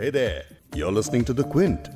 Hey there, you're listening to The Quint.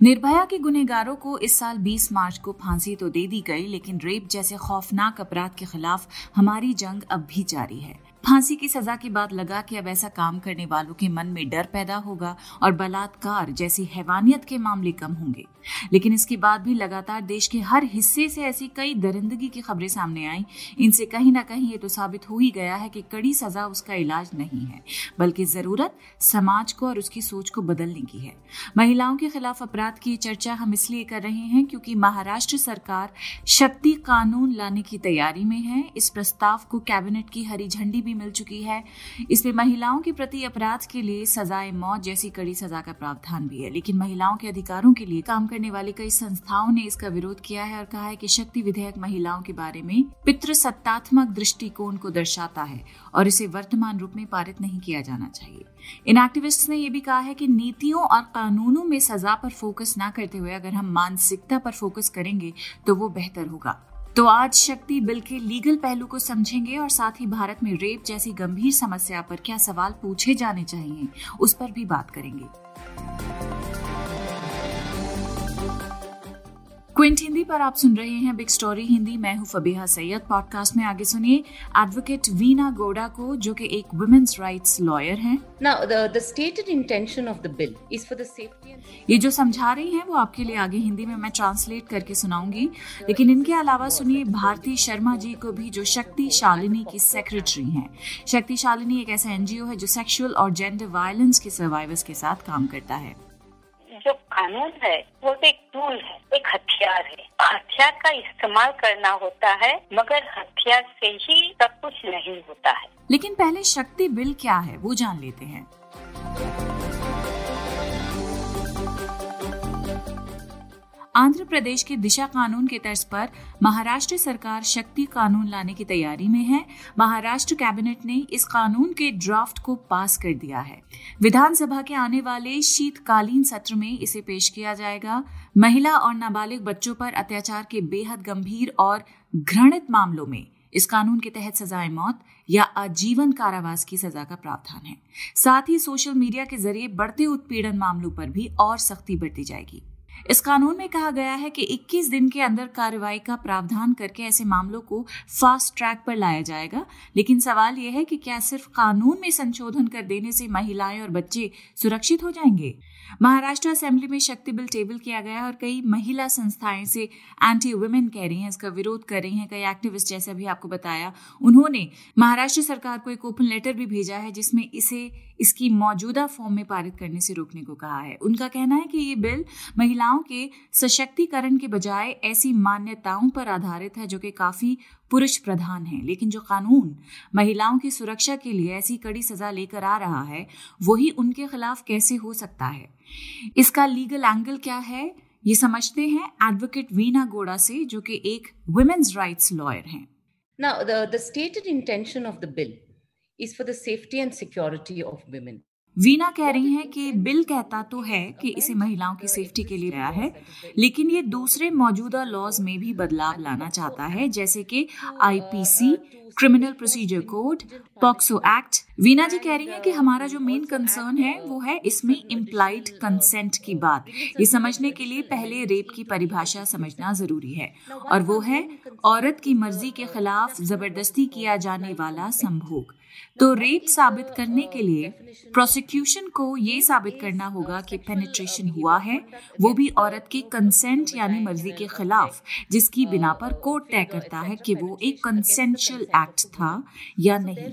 Nirbhaya के गुनेगारों को इस साल 20 मार्च को फांसी तो दे दी गई लेकिन रेप जैसे खौफनाक अपराध के खिलाफ हमारी जंग अब भी जारी है फांसी की सजा के बाद लगा कि अब ऐसा काम करने वालों के मन में डर पैदा होगा और बलात्कार जैसी हैवानियत के मामले कम होंगे। लेकिन इसके बाद भी लगातार देश के हर हिस्से से ऐसी कई दरिंदगी की खबरें सामने आई। इनसे कहीं ना कहीं ये तो साबित हो ही गया है कि कड़ी सजा उसका इलाज नहीं है, बल्कि ज़रूरत समाज को और उसकी सोच को बदलने की है। महिलाओं के खिलाफ अपराध की चर्चा हम इसलिए कर रहे हैं क्योंकि महाराष्ट्र सरकार शक्ति कानून लाने की तैयारी में है। इस प्रस्ताव को कैबिनेट की हरी झंडी भी मिल चुकी है। इसमें महिलाओं के प्रति अपराध के लिए सजाए मौत जैसी कड़ी सजा का प्रावधान भी है। लेकिन महिलाओं के अधिकारों के लिए काम करने वाली कई संस्थाओं ने इसका विरोध किया है और कहा है कि शक्ति विधेयक महिलाओं के बारे में पितृसत्तात्मक दृष्टिकोण को दर्शाता है और इसे वर्तमान रूप में पारित नहीं किया जाना चाहिए। इन एक्टिविस्ट ने यह भी कहा है कि नीतियों और कानूनों में सजा पर फोकस न करते हुए अगर हम मानसिकता पर फोकस करेंगे तो वो बेहतर होगा। तो आज शक्ति बिल के लीगल पहलू को समझेंगे और साथ ही भारत में रेप जैसी गंभीर समस्या पर क्या सवाल पूछे जाने चाहिए, उस पर भी बात करेंगे। क्विंट हिंदी पर आप सुन रहे हैं बिग स्टोरी हिंदी। मैं हूँ फबीहा सैयद। पॉडकास्ट में आगे सुनिए एडवोकेट वीना गोडा को जो कि एक वुमेन्स राइट्स लॉयर हैं। Now, the, the stated intention of the bill is for the safety and ये जो समझा रही हैं वो आपके लिए आगे हिंदी में मैं ट्रांसलेट करके सुनाऊँगी। लेकिन इनके अलावा सुनिए भारती शर्मा जी को भी जो शक्ति शालिनी की सेक्रेटरी हैं। शक्ति शालिनी एक ऐसा एनजीओ है जो सेक्सुअल और जेंडर वायलेंस के सर्वाइवर्स के साथ काम करता है। जो कानून है वो तो एक टूल है, एक हथियार है। हथियार का इस्तेमाल करना होता है, मगर हथियार से ही सब कुछ नहीं होता है। लेकिन पहले शक्ति बिल क्या है, वो जान लेते हैं। आंध्र प्रदेश के दिशा कानून के तर्ज पर महाराष्ट्र सरकार शक्ति कानून लाने की तैयारी में है। महाराष्ट्र कैबिनेट ने इस कानून के ड्राफ्ट को पास कर दिया है। विधानसभा के आने वाले शीतकालीन सत्र में इसे पेश किया जाएगा। महिला और नाबालिग बच्चों पर अत्याचार के बेहद गंभीर और घृणित मामलों में इस कानून के तहत सजाए मौत या आजीवन कारावास की सजा का प्रावधान है। साथ ही सोशल मीडिया के ज़रिए बढ़ते उत्पीड़न मामलों पर भी और सख्ती बरती जाएगी। इस कानून में कहा गया है कि 21 दिन के अंदर कार्रवाई का प्रावधान करके ऐसे मामलों को फास्ट ट्रैक पर लाया जाएगा। लेकिन सवाल यह है कि क्या सिर्फ़ कानून में संशोधन कर देने से महिलाएँ और बच्चे सुरक्षित हो जाएँगे? महाराष्ट्र असेंबली में शक्ति बिल टेबल किया गया और कई महिला संस्थाएँ से एंटी वुमेन कह रही हैं, इसका विरोध कर रही हैं, कई एक्टिविस्ट जैसे अभी आपको बताया। उन्होंने महाराष्ट्र सरकार को एक ओपन लेटर भी भेजा है, जिसमें इसे इसकी मौजूदा फॉर्म में पारित करने से रोकने को कहा है। उनका कहना है कि ये बिल महिलाओं के सशक्तिकरण के बजाय ऐसी मान्यताओं पर आधारित है, जो कि काफ़ी पुरुष प्रधान है। लेकिन जो कानून महिलाओं की सुरक्षा के लिए ऐसी कड़ी सजा लेकर आ रहा है वही उनके खिलाफ कैसे हो सकता है? इसका लीगल एंगल क्या है? ये समझते हैं एडवोकेट वीना गोड़ा से जो कि एक वुमेन्स राइट्स लॉयर हैं। Now the, the stated intention of the bill is for the safety and security. Veena कह रही हैं कि बिल कहता तो है कि इसे महिलाओं की सेफ्टी के लिए लाया है, लेकिन ये दूसरे मौजूदा लॉज में भी बदलाव लाना चाहता है, जैसे कि IPC criminal procedure code POCSO act Veena ji कह रही हैं कि हमारा जो मेन कंसर्न है, वो है इसमें इम्प्लाइड कंसेंट की बात। ये समझने के लिए पहले रेप की परिभाषा समझना ज़रूरी है, और वो है औरत की मर्ज़ी के खिलाफ ज़बरदस्ती किया जाने वाला संभोग। तो रेप साबित करने के लिए प्रोसिक्यूशन को ये साबित करना होगा कि पेनिट्रेशन हुआ है। वो भी औरत के कंसेंट यानी मर्ज़ी के खिलाफ, जिसकी बिना पर कोर्ट तय करता है कि वो एक कंसेंशुअल एक्ट था या नहीं।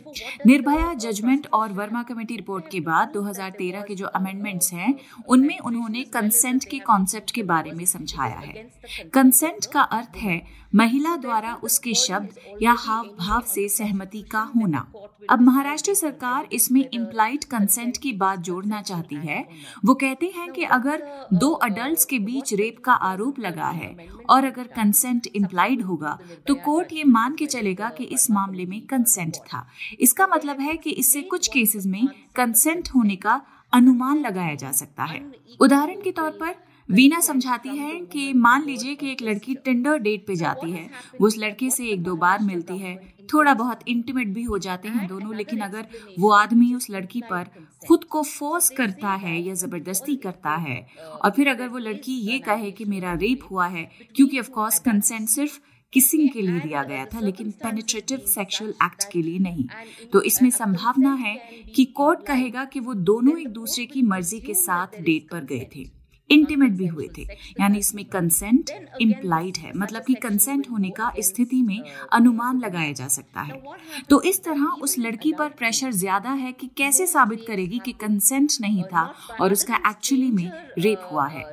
निर्भया जजमेंट और वर्मा कमेटी रिपोर्ट के बाद 2013 के जो अमेंडमेंट्स हैं, उनमें उन्होंने कंसेंट के कॉन्सेप्ट के बारे में समझाया है। कंसेंट का अर्थ है महिला द्वारा उसके शब्द या हाव भाव से सहमति का होना। अब महाराष्ट्र सरकार इसमें इम्प्लाइड कंसेंट की बात जोड़ना चाहती है। वो कहते हैं कि अगर दो अडल्ट के बीच रेप का आरोप लगा है और अगर कंसेंट इम्प्लाइड होगा तो कोर्ट ये मान के चलेगा कि इस मामले में कंसेंट था। इसका मतलब है कि इससे कुछ केसेस में कंसेंट होने का अनुमान लगाया जा सकता है। उदाहरण के तौर पर वीना समझाती है कि मान लीजिए कि एक लड़की टेंडर डेट पे जाती है। वो उस लड़के से एक दो बार मिलती है। थोड़ा बहुत इंटीमेट भी हो जाते हैं दोनों, लेकिन अगर वो आदमी उस लड़की पर खुद को फोर्स करता है या ज़बरदस्ती करता है, और फिर अगर वो लड़की ये कहे कि मेरा रेप हुआ है, क्योंकि ऑफ़ कोर्स कंसेंट सिर्फ़ किसिंग के लिए दिया गया था, लेकिन पेनिट्रेटिव सेक्सुअल एक्ट के लिए नहीं। तो इसमें संभावना है कि कोर्ट कहेगा कि वो दोनों एक दूसरे की मर्ज़ी के साथ डेट पर गए थे। इंटीमेट भी हुए थे। यानी इसमें कंसेंट इम्प्लाइड है। मतलब कि कंसेंट होने का स्थिति में अनुमान लगाया जा सकता है। तो इस तरह उस लड़की पर प्रेशर ज़्यादा है कि कैसे साबित करेगी कि कंसेंट नहीं था और उसका एक्चुअली में रेप हुआ है।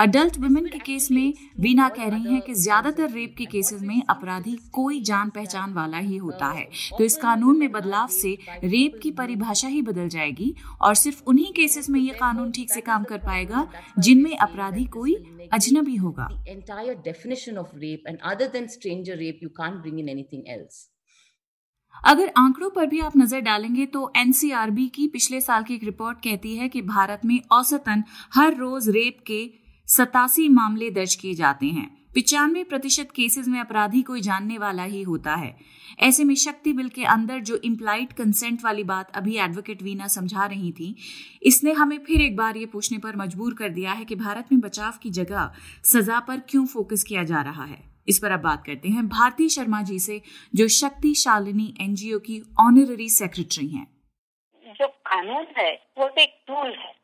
अडल्ट वुमेन के केस में वीना कह रही है कि ज़्यादातर रेप के केसेस में अपराधी कोई जान पहचान वाला ही होता है। तो इस कानून में बदलाव से रेप की परिभाषा ही बदल जाएगी और सिर्फ़ उन्हीं केसेस में ये कानून ठीक से काम कर पाएगा जिन जिनमें अपराधी कोई अजनबी होगा। Entire definition of rape and other than stranger rape you can't bring in anything else अगर आंकड़ों पर भी आप नज़र डालेंगे तो एनसीआरबी की पिछले साल की एक रिपोर्ट कहती है कि भारत में औसतन हर रोज रेप के सतासी मामले दर्ज किए जाते हैं। पिचानवे प्रतिशत केसेस में अपराधी कोई जानने वाला ही होता है। ऐसे में शक्ति बिल के अंदर जो इम्प्लाइड कंसेंट वाली बात अभी एडवोकेट वीना समझा रही थी इसने हमें फिर एक बार ये पूछने पर मजबूर कर दिया है कि भारत में बचाव की जगह सजा पर क्यों फोकस किया जा रहा है। इस पर अब बात करते हैं। भारती शर्मा जी से जो शक्ति शालिनी एनजीओ की ऑनररी सेक्रेटरी हैं। जो कानून है वो एक टूल है।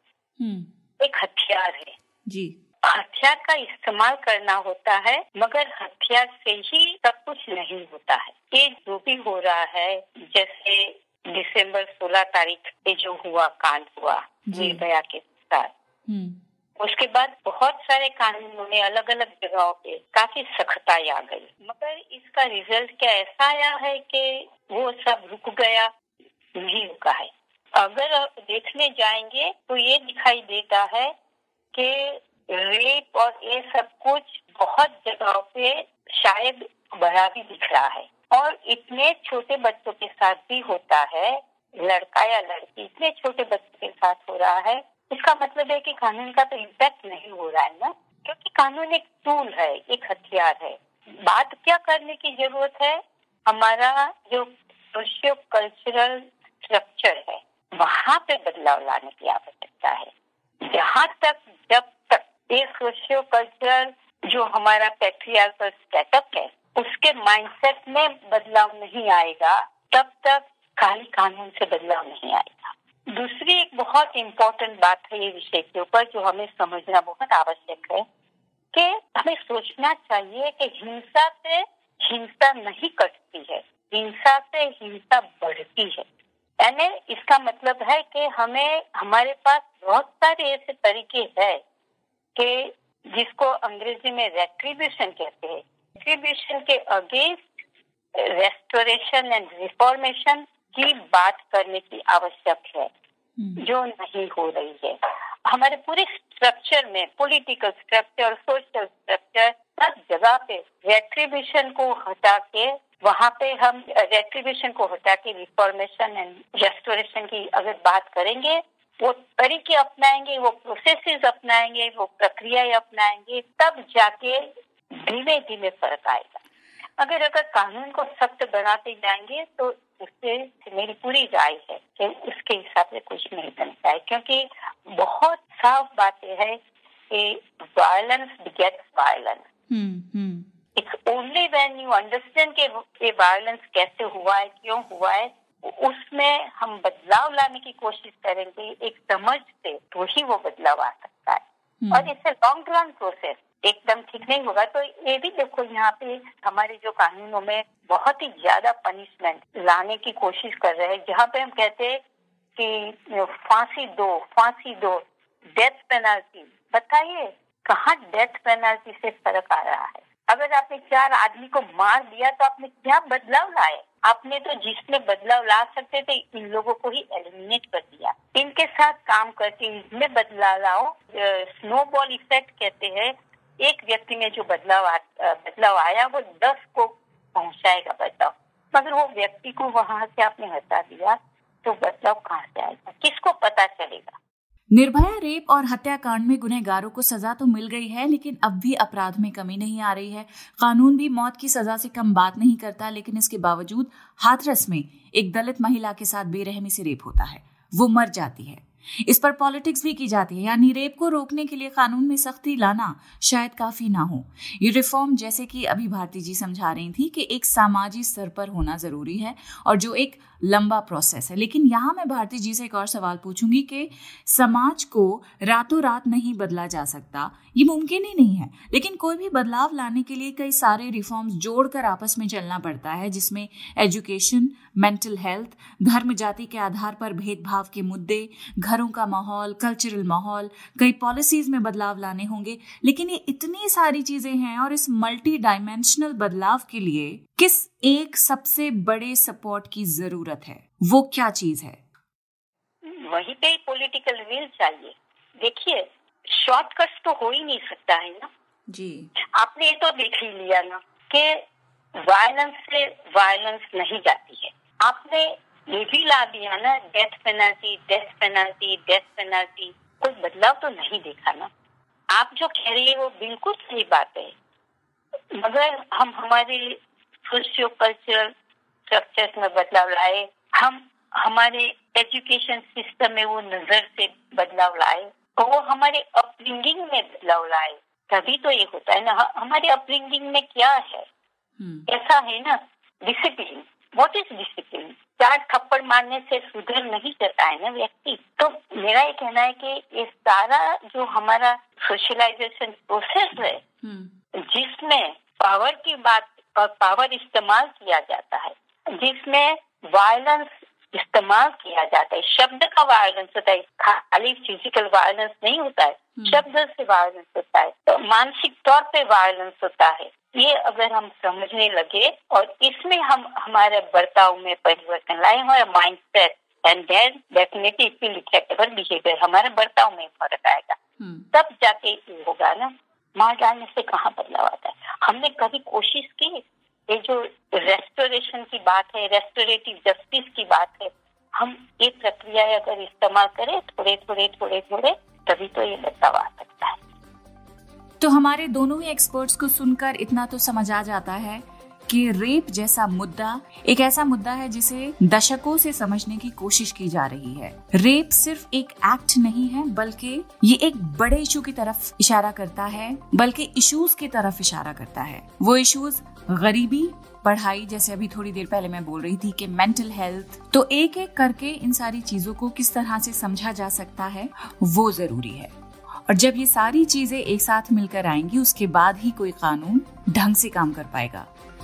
हम्म। एक हथियार है। जी। हथियार का इस्तेमाल करना होता है मगर हथियार से ही सब कुछ नहीं होता है। ये जो भी हो रहा है जैसे दिसंबर 16 तारीख पे जो हुआ कांड हुआ निर्भया के साथ। हम्म। उसके बाद बहुत सारे कानूनों में अलग अलग जगहों पे काफ़ी सख्ताई आ गई। मगर इसका रिज़ल्ट क्या ऐसा आया है कि वो सब रुक गया? नहीं रुका है। अगर देखने जाएँगे तो ये दिखाई देता है कि रेप और ये सब कुछ बहुत जगहों पे शायद बढ़ा भी दिख रहा है। और इतने छोटे बच्चों के साथ भी होता है, लड़का या लड़की, इतने छोटे बच्चों के साथ हो रहा है, इसका मतलब है कि कानून का तो इम्पैक्ट नहीं हो रहा है ना? क्योंकि कानून एक टूल है, एक हथियार है। बात क्या करने की ज़रूरत है? हमारा जो सोशियो कल्चरल स्ट्रक्चर है, वहाँ पे बदलाव लाने की आवश्यकता है। जहाँ तक जब ये सोशियो कल्चरल जो हमारा पेट्रियार्कल सेटअप है, उसके माइंडसेट में बदलाव नहीं आएगा। तब तक खाली कानून से बदलाव नहीं आएगा। दूसरी एक बहुत इम्पोर्टेंट बात है ये विषय के ऊपर, जो हमें समझना बहुत आवश्यक है, कि हमें सोचना चाहिए कि हिंसा से हिंसा नहीं कटती है, हिंसा से हिंसा बढ़ती है। यानी इसका मतलब है कि हमें, हमारे पास बहुत सारे ऐसे तरीके हैं कि जिसको अंग्रेज़ी में रेट्रीब्यूशन कहते हैं रेट्रीब्यूशन के अगेंस्ट रेस्टोरेशन एंड रिफॉर्मेशन की बात करने की आवश्यक है हम्म। जो नहीं हो रही है हमारे पूरे स्ट्रक्चर में पॉलिटिकल स्ट्रक्चर और सोशल स्ट्रक्चर सब जगह पे रेट्रीब्यूशन को हटा के वहाँ पे हम रेट्रीब्यूशन को हटा के रिफॉर्मेशन एंड रेस्टोरेशन की अगर बात करेंगे वो तरीके अपनाएँगे वो प्रोसेसेस अपनाएँगे वो प्रक्रियाएँ अपनाएँगे तब जाके धीमे धीमे फ़र्क आएगा। अगर अगर कानून को सख्त बनाते जाएँगे तो उससे मेरी पूरी राय है कि उसके हिसाब से कुछ नहीं बनता है क्योंकि बहुत साफ़ बातें है कि violence begets violence it's only when you understand के वायलेंस कैसे हुआ है क्यों हुआ है उसमें हम बदलाव लाने की कोशिश करेंगे एक समझ से तो ही वो बदलाव आ सकता है। हम्म। और इससे लॉन्ग रन प्रोसेस एकदम ठीक नहीं होगा। तो ये भी देखो यहाँ पे हमारे जो कानूनों में बहुत ही ज़्यादा पनिशमेंट लाने की कोशिश कर रहे हैं। जहाँ पे हम कहते हैं कि फांसी दो फांसी दो डेथ पेनल्टी बताइए कहाँ डेथ पेनल्टी से फ़र्क आ रहा है? अगर आपने चार आदमी को मार दिया तो आपने क्या बदलाव लाए? आपने तो जिसमें बदलाव ला सकते थे, इन लोगों को ही एलिमिनेट कर दिया। इनके साथ काम करके इसमें बदलाव लाओ स्नो बॉल इफ़ेक्ट कहते हैं, एक व्यक्ति में जो बदलाव बदलाव आया, वो दस को पहुंचाएगा बदलाव। मगर वो व्यक्ति को वहाँ से आपने हटा दिया तो बदलाव कहाँ से आएगा? किसको पता चलेगा? निर्भया, रेप और हत्याकांड में गुनहगारों को सजा तो मिल गई है, लेकिन अब भी अपराध में कमी नहीं आ रही है। कानून भी मौत की सजा से कम बात नहीं करता, लेकिन इसके बावजूद हाथरस में एक दलित महिला के साथ बेरहमी से रेप होता है। वो मर जाती है। इस पर पॉलिटिक्स भी की जाती है। यानी रेप को रोकने के लिए कानून में सख्ती लाना शायद काफ़ी ना हो। ये रिफॉर्म जैसे कि अभी भारती जी समझा रही थी कि एक सामाजिक स्तर पर होना ज़रूरी है और जो एक लंबा प्रोसेस है। लेकिन यहाँ मैं भारती जी से एक और सवाल पूछूँगी कि समाज को रातों रात नहीं बदला जा सकता, ये मुमकिन ही नहीं है। लेकिन कोई भी बदलाव लाने के लिए कई सारे रिफॉर्म्स जोड़कर आपस में चलना पड़ता है, जिसमें एजुकेशन मेंटल हेल्थ धर्म, जाति के आधार पर भेदभाव के मुद्दे, घरों का माहौल कल्चरल माहौल, कई पॉलिसीज़ में बदलाव लाने होंगे। लेकिन ये इतनी सारी चीज़ें हैं और इस मल्टी डायमेंशनल बदलाव के लिए किस एक सबसे बड़े सपोर्ट की ज़रूरत है? वो क्या चीज़ है? वहीं पे पॉलिटिकल विल चाहिए। देखिए शॉर्टकट तो हो ही नहीं सकता है ना? जी। आपने ये तो देख ही लिया ना कि वायलेंस से वायलेंस नहीं जाती है। आपने ये भी ला दिया ना death penalty death penalty death penalty कोई बदलाव तो नहीं देखा ना? आप जो कह रही है वो बिल्कुल सही बात है। मगर हम हमारे सोशियो कल्चरल स्ट्रक्चर्स में बदलाव लाए हम हमारे एजुकेशन सिस्टम में वो नज़र से बदलाव लाए और वो हमारे अपब्रिंगिंग में बदलाव लाए। तभी तो ये होता है ना हमारे अपब्रिंगिंग में क्या है? ऐसा है ना डिसिप्लिन वॉट इज़ डिसिप्लिन चार थप्पड़ मारने से सुधर नहीं जाता है ना व्यक्ति। तो मेरा ये कहना है कि ये सारा जो हमारा सोशलाइजेशन प्रोसेस है जिसमें पावर की बात और पावर इस्तेमाल किया जाता है जिसमें वायलेंस इस्तेमाल किया जाता है। शब्द का वायलेंस होता है खाली फ़िज़िकल वायलेंस नहीं होता है शब्द से वायलेंस होता है। तो मानसिक तौर पे वायलेंस होता है। ये अगर हम समझने लगे और इसमें हम हमारे बर्ताव में परिवर्तन लाए हमारा mindset and then definitely behaviour हमारे बर्ताव में फ़र्क आएगा। तब जाके होगा ना। मार डालने से कहाँ बदलाव आता है? हमने कभी कोशिश की? ये जो रेस्टोरेशन की बात है रेस्टोरेटिव जस्टिस की बात है, हम ये प्रक्रिया अगर इस्तेमाल करें, थोड़े थोड़े थोड़े थोड़े, तभी तो ये बदलाव आ सकता है। तो हमारे दोनों ही एक्सपर्ट्स को सुनकर इतना तो समझ आ जाता है। कि रेप जैसा मुद्दा एक ऐसा मुद्दा है जिसे दशकों से समझने की कोशिश की जा रही है। रेप सिर्फ़ एक एक्ट नहीं है, बल्कि ये एक बड़े इशू की तरफ़ इशारा करता है, बल्कि इश्यूज़ की तरफ़ इशारा करता है। वो इश्यूज़ गरीबी, पढ़ाई, जैसे अभी थोड़ी देर पहले मैं बोल रही थी कि मेंटल हेल्थ तो एक एक करके इन सारी चीज़ों को किस तरह से समझा जा सकता है, वो ज़रूरी है। और जब ये सारी चीज़ें एक साथ मिलकर आएँगी, उसके बाद ही कोई कानून ढंग से काम कर पाएगा।